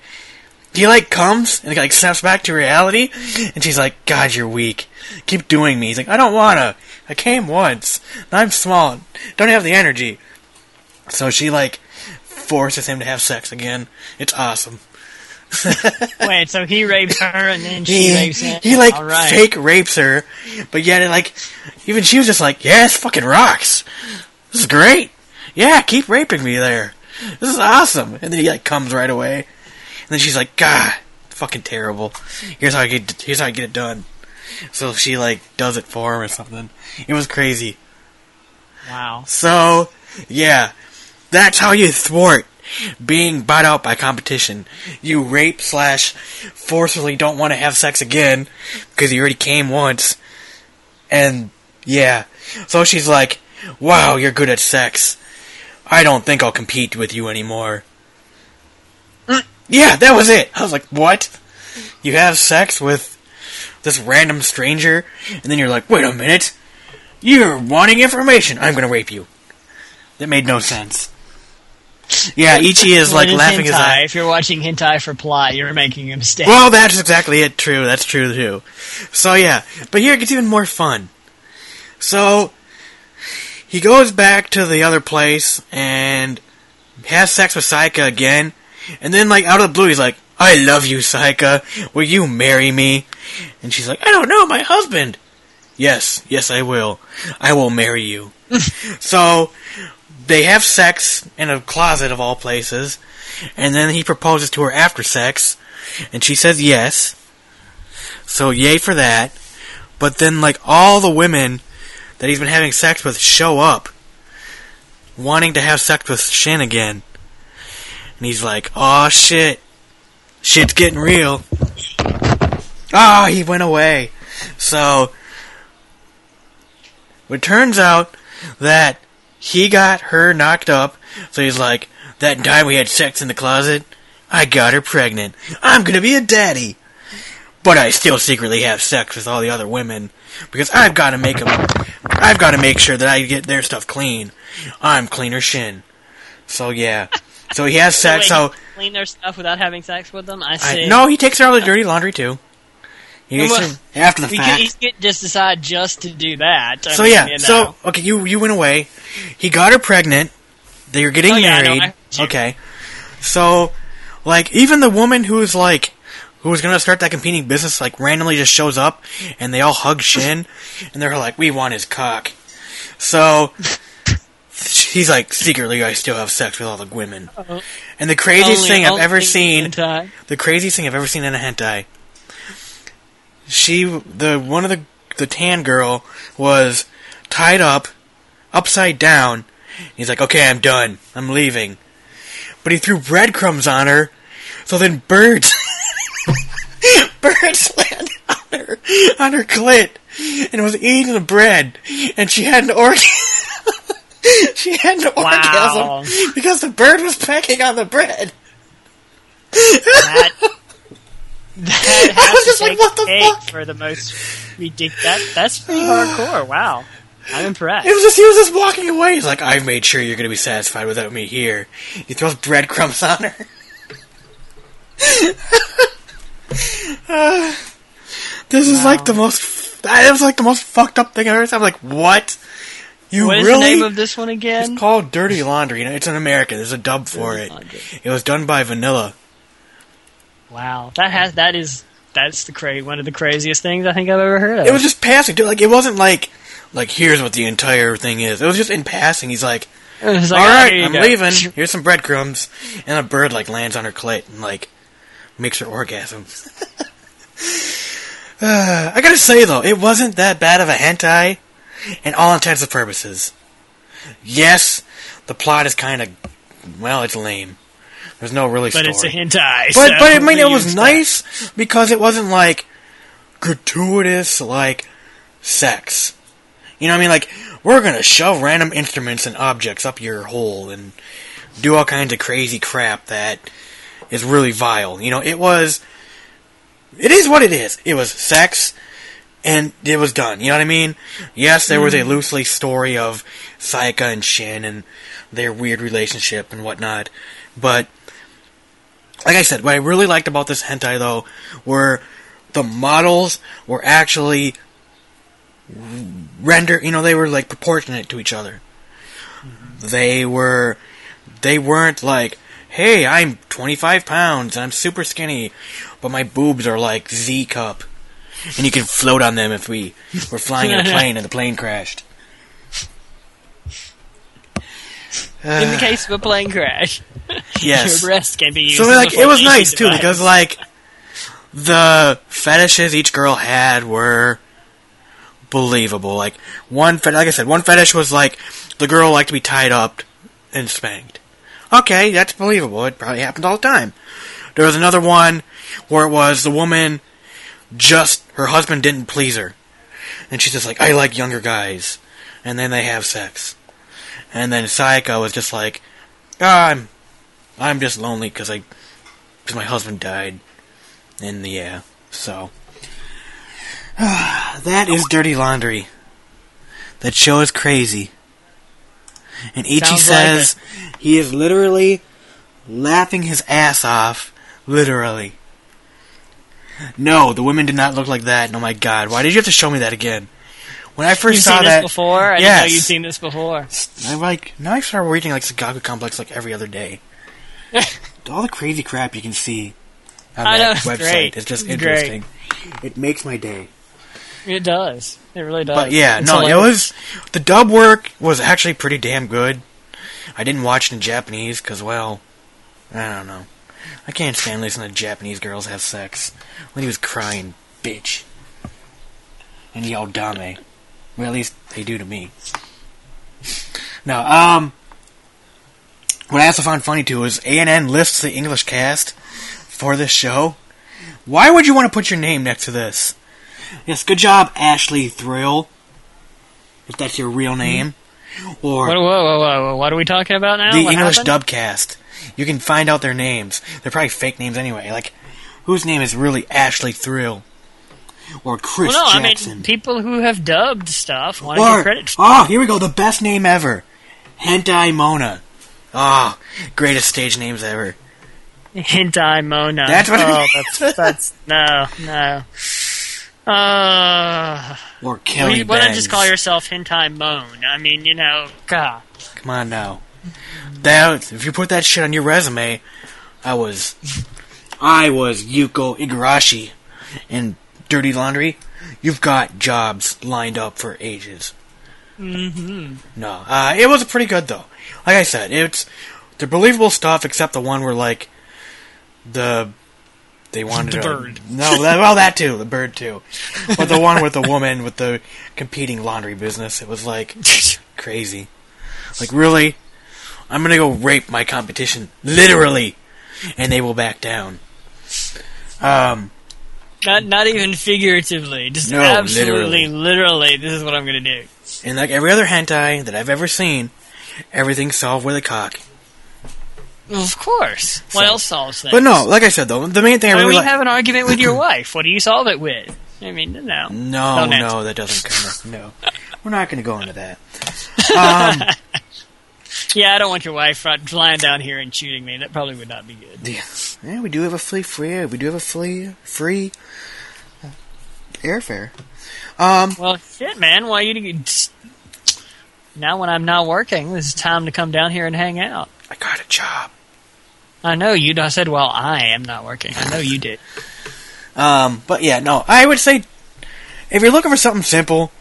he like comes and like snaps back to reality, and she's like, God, you're weak. Keep doing me. He's like, I don't wanna. I came once. I'm small. Don't have the energy. So she like forces him to have sex again. It's awesome. *laughs* Wait, so he rapes her and then she he, rapes him. he like right. fake rapes her, but yet it like even she was just like, yeah, this fucking rocks. This is great. Yeah, keep raping me there. This is awesome. And then he like comes right away, and then she's like, God, fucking terrible. Here's how I get. Here's how I get it done. So she like does it for him or something. It was crazy. Wow. So yeah, that's how you thwart being bought out by competition. You rape slash forcefully don't want to have sex again because you already came once, and yeah. So she's like, "Wow, you're good at sex. I don't think I'll compete with you anymore." Mm, Yeah, that was it. I was like, "What? You have sex with this random stranger, and then you're like, wait a minute." You're wanting information. I'm gonna rape you. That made no sense. Yeah, *laughs* Ichi is like is laughing his eye. If you're watching hentai for plot, you're making a mistake. Well, that's exactly it. True. That's true too. So yeah, but here it gets even more fun. So he goes back to the other place and has sex with Saika again, and then like out of the blue, he's like, "I love you, Saika. Will you marry me?" And she's like, "I don't know, my husband." Yes, yes, I will. I will marry you. *laughs* so they have sex in a closet of all places, and then he proposes to her after sex, and she says yes. So yay for that. But then like all the women that he's been having sex with show up, wanting to have sex with Shin again, and he's like, "Oh shit, shit's getting real." Ah, he went away. So it turns out that he got her knocked up, so he's like, that time we had sex in the closet, I got her pregnant. I'm gonna be a daddy. But I still secretly have sex with all the other women because I've got to make them. I've got to make sure that I get their stuff clean. I'm cleaner shin. So yeah. *laughs* So he has sex. Wait, So he clean their stuff without having sex with them. I I, see. no, he takes out all the dirty laundry too. He Well, takes her- after the we fact. could, he could just decide just to do that. I So mean, yeah, you know. so okay, you you went away. He got her pregnant. They were getting Oh, yeah, I know, married. I okay, so like even the woman who's like who was gonna start that competing business like randomly just shows up and they all hug Shin and they're like, we want his cock. So he's like secretly, I still have sex with all the women. Uh-huh. And the craziest Only- thing I've ever seen hentai. the craziest thing I've ever seen in a hentai. She, the one of the the tan girl was tied up, upside down. He's like, "Okay, I'm done. I'm leaving." But he threw breadcrumbs on her, so then birds, *laughs* birds landed on her on her clit, and was eating the bread, and she had an orgasm. *laughs* she had an Wow. orgasm because the bird was pecking on the bread. That, *laughs* that has was just like, what the fuck? for the most ridiculous. That, that's pretty hardcore. Wow, I'm impressed. It was just he was just walking away. He's like, "I've made sure you're going to be satisfied without me here." He throws breadcrumbs on her. Uh, *sighs* this is like the most. That was like the most fucked up thing I've ever seen. I'm like, what? You What is really? the name of this one again? it's called Dirty Laundry. It's in America. There's a dub for Dirty it. Laundry. It was done by Vanilla. Wow, that has that is that's the cra- one of the craziest things I think I've ever heard of. It was just passing. Dude. Like it wasn't like, like here's what the entire thing is. It was just in passing. He's like, like, All oh, right, I'm go. leaving. *laughs* Here's some breadcrumbs, and a bird like lands on her clit and like makes her orgasm. *laughs* uh, I gotta say though, it wasn't that bad of a hentai, in all intents and purposes. Yes, the plot is kind of well, it's lame. There's no really But story. it's a hentai. But so but I mean, it what do you was nice because it wasn't like gratuitous like sex. You know what I mean? Like we're gonna shove random instruments and objects up your hole and do all kinds of crazy crap that is really vile. You know, it was. It is what it is. It was sex, and it was done. You know what I mean? Yes, there was a mm. loosely story of Saika and Shin and their weird relationship and whatnot, but like I said, what I really liked about this hentai though were the models were actually render. You know, they were like proportionate to each other. Mm-hmm. They were they weren't like, hey, I'm 25 pounds and I'm super skinny, but my boobs are like Z cup, and you can float on them if we were flying in a plane and the plane crashed. In the case of a plane crash, *laughs* Yes. your breast can be used. So like it was nice too because like the fetishes each girl had were believable. Like one fet- like I said, one fetish was like the girl liked to be tied up and spanked. Okay, that's believable. It probably happens all the time. There was another one where it was the woman just her husband didn't please her, and she's just like, I like younger guys, and then they have sex, and then Sayaka was just like, ah, I'm I'm just lonely because I because my husband died, and yeah, so *sighs* that is dirty laundry. That show is crazy. And Ichi Sounds like says he is literally laughing his ass off, literally. No, the women did not look like that. And oh my god, why did you have to show me that again? When I 1st You've saw seen that, this before? I didn't yes. know you'd seen this before. I like now I start reading like Sankaku Complex like every other day. *laughs* All the crazy crap you can see on I that know, website great. is just It's great. interesting. It makes my day. It does. It really does. But yeah, It's no, it was the dub work was actually pretty damn good. I didn't watch it in Japanese because, well, I don't know. I can't stand listening to Japanese girls have sex. When he was crying, bitch, and yell dame. Well, at least they do to me. No, um, what I also found funny too is ANN lists the English cast for this show. Why would you want to put your name next to this? Yes, good job, Ashley Thrill. If that's your real hmm. name. Or What, whoa, whoa, whoa, whoa, what are we talking about now? the What English happened? dubcast. You can find out their names. They're probably fake names anyway. Like, whose name is really Ashley Thrill? Or Chris Well, no, Jackson? I mean, people who have dubbed stuff want to get credit for oh, here we go, the best name ever. Hentai Mona. Oh, greatest stage names ever. Hentai Mona. That's what it oh, is. that's, that's, no, no. *laughs* Uh, Or Kelly why don't you just call yourself Hentai Moan? I mean, you know, God. Come on now. That if you put that shit on your resume, I was, I was Yuko Igarashi in Dirty Laundry. You've got jobs lined up for ages. Mm-hmm. No, uh, it was pretty good though. Like I said, it's the believable stuff, except the one where like the they wanted The to- bird. No, that, well that too, the bird too, but the one with the woman with the competing laundry business. It was like *laughs* crazy. Like really, I'm gonna go rape my competition literally, and they will back down. Um, Not, not even figuratively. Just No, absolutely, literally, this is what I'm going to do. and like every other hentai that I've ever seen, everything's solved with a cock. Of course. What So- else solves things? But no, like I said though, the main thing I I really when like. have an argument with your *laughs* wife, what do you solve it with? I mean, no. No, no, that doesn't come. Up. No, we're not going to go into that. Um, *laughs* Yeah, I don't want your wife flying down here and shooting me. That probably would not be good. yeah, yeah, we do have a free, free, we do have a free, free uh, airfare. Um, Well, shit, man. Why you? Now, when I'm not working, it's time to come down here and hang out. I got a job. I know you. I said, well, I am not working. I know you did. Um, but yeah, no, I would say if you're looking for something simple,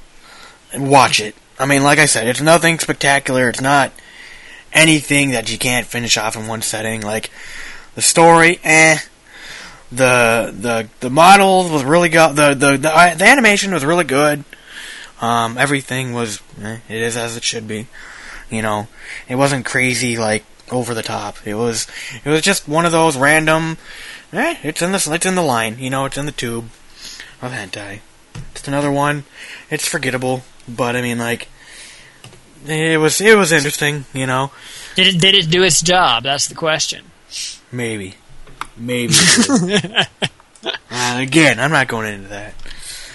watch it. I mean, like I said, it's nothing spectacular. It's not anything that you can't finish off in one setting. Like the story, eh. The the the model was really good. The the the, the animation was really good. Um, everything was eh, it is as it should be. You know, it wasn't crazy like over the top. It was it was just one of those random. Eh, it's in the it's in the line. You know, it's in the tube of hentai. Just another one. It's forgettable, but I mean, like, it was it was interesting. You know, Did it? Did it do its job? That's the question. maybe, maybe. *laughs* uh, again, I'm not going into that.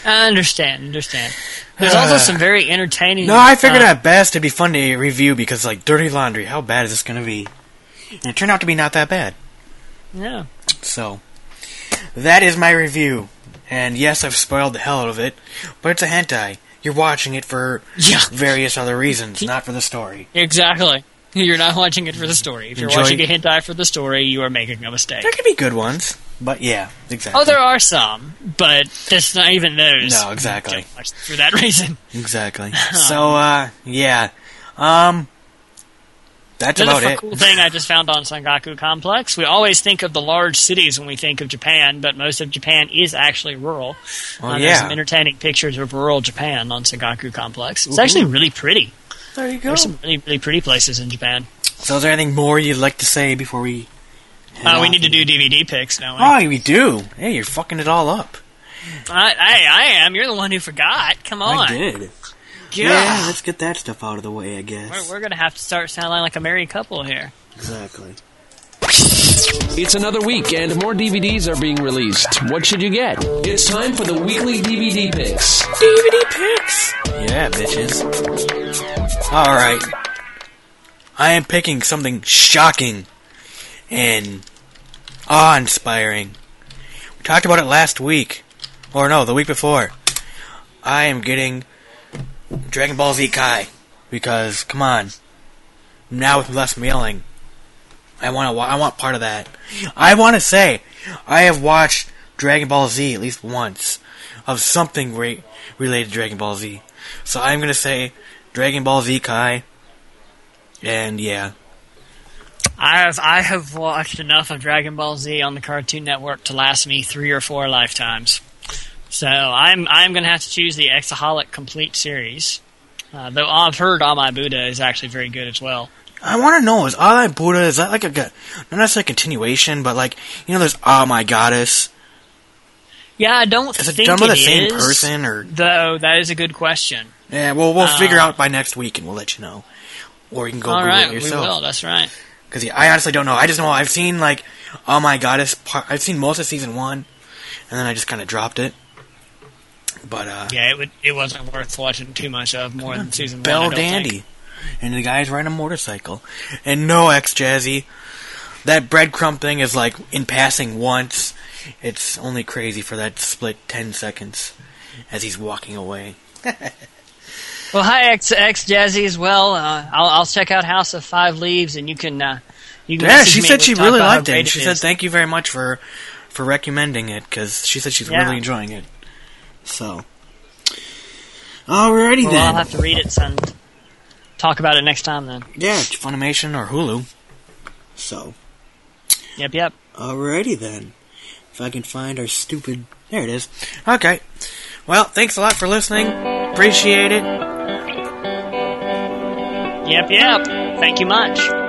I understand. Understand. There's also some very entertaining. No, I figured uh, at best it'd be fun to review because, like, Dirty Laundry. How bad is this going to be? And it turned out to be not that bad. Yeah. So, that is my review. And yes, I've spoiled the hell out of it, but it's a hentai. You're watching it for Yeah. various other reasons, not for the story. Exactly. You're not watching it for the story. If you're Enjoy- watching a hentai for the story, you are making a mistake. There could be good ones, but yeah, exactly. Oh, there are some, but that's not even those. No, exactly. For that *laughs* reason. Exactly. *laughs* So, uh, yeah. Um, that's Another about fu- it. cool thing I just found on Sankaku Complex. We always think of the large cities when we think of Japan, but most of Japan is actually rural. Oh, Uh, There's some entertaining pictures of rural Japan on Sankaku Complex. It's actually really pretty. There you go. There's some really, really pretty places in Japan. So, is there anything more you'd like to say before we? Head Uh, we need to do DVD picks, don't we? Oh, we do. Hey, you're fucking it all up. I, I, I am. You're the one who forgot. Come on. I did. God. Yeah, let's get that stuff out of the way, I guess. We're, we're going to have to start sounding like a married couple here. Exactly. It's another week, and more DVDs are being released. What should you get? It's time for the weekly DVD picks. DVD picks. Yeah, bitches. All right. I am picking something shocking and awe-inspiring. We talked about it last week, or no, the week before. I am getting Dragon Ball Z Kai because, come on, now with less mailing, I want to. I want part of that. I want to say, I have watched Dragon Ball Z at least once of something re- related to Dragon Ball Z. So I'm gonna say Dragon Ball Z Kai, and yeah, I have I have watched enough of Dragon Ball Z on the Cartoon Network to last me three or four lifetimes. So I'm I'm gonna have to choose the xxxHolic Complete series. Uh, though I've heard All My Buddha is actually very good as well. I want to know is All My Buddha is that like a not necessarily a continuation, but like you know, there's All My Goddess. Yeah, I don't Is it done by the same is, person or? Though that is a good question. Yeah, well, we'll Uh, figure out by next week, and we'll let you know. Or you can go All Google right, it we will. yourself. That's right. Because yeah, I honestly don't know. I just know I've seen like Oh My Goddess. Part, I've seen most of season one, and then I just kind of dropped it. But uh, Yeah, it would. It wasn't worth watching too much of more than season Bell one. Don't Dandy. think. And the guy's riding a motorcycle. And no X Jazzy. That breadcrumb thing is like in passing once. It's only crazy for that split 10 seconds as he's walking away. *laughs* Well, hi X X Jazzy as well. Uh, I'll I'll check out House of Five Leaves, and you can. Uh, you can Yeah, she said she really liked it. she it said is. thank you very much for for recommending it because she said she's Yeah. really enjoying it. So, alrighty Well, then. I'll have to read it and talk about it next time then. Yeah, Funimation or Hulu. So, Yep, yep. alrighty then. If I can find our stupid. There it is. Okay. Well, thanks a lot for listening. Appreciate it. Yep, yep. Thank you much.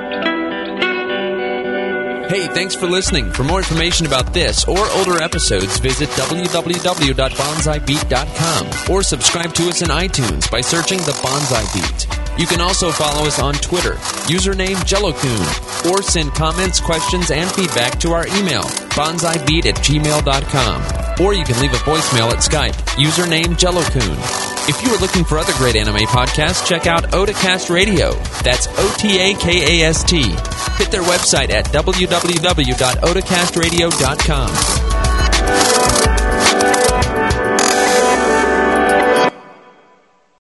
Hey, thanks for listening. For more information about this or older episodes, visit www.banzaibeat.com or subscribe to us in iTunes by searching The Banzai Beat. You can also follow us on Twitter, username Jellokun, or send comments, questions, and feedback to our email, bonsaibeat at gmail.com. Or you can leave a voicemail at Skype, username Jellokun. If you are looking for other great anime podcasts, check out Otakast Radio. That's O T A K A S T. Hit their website at www.otakastradio.com.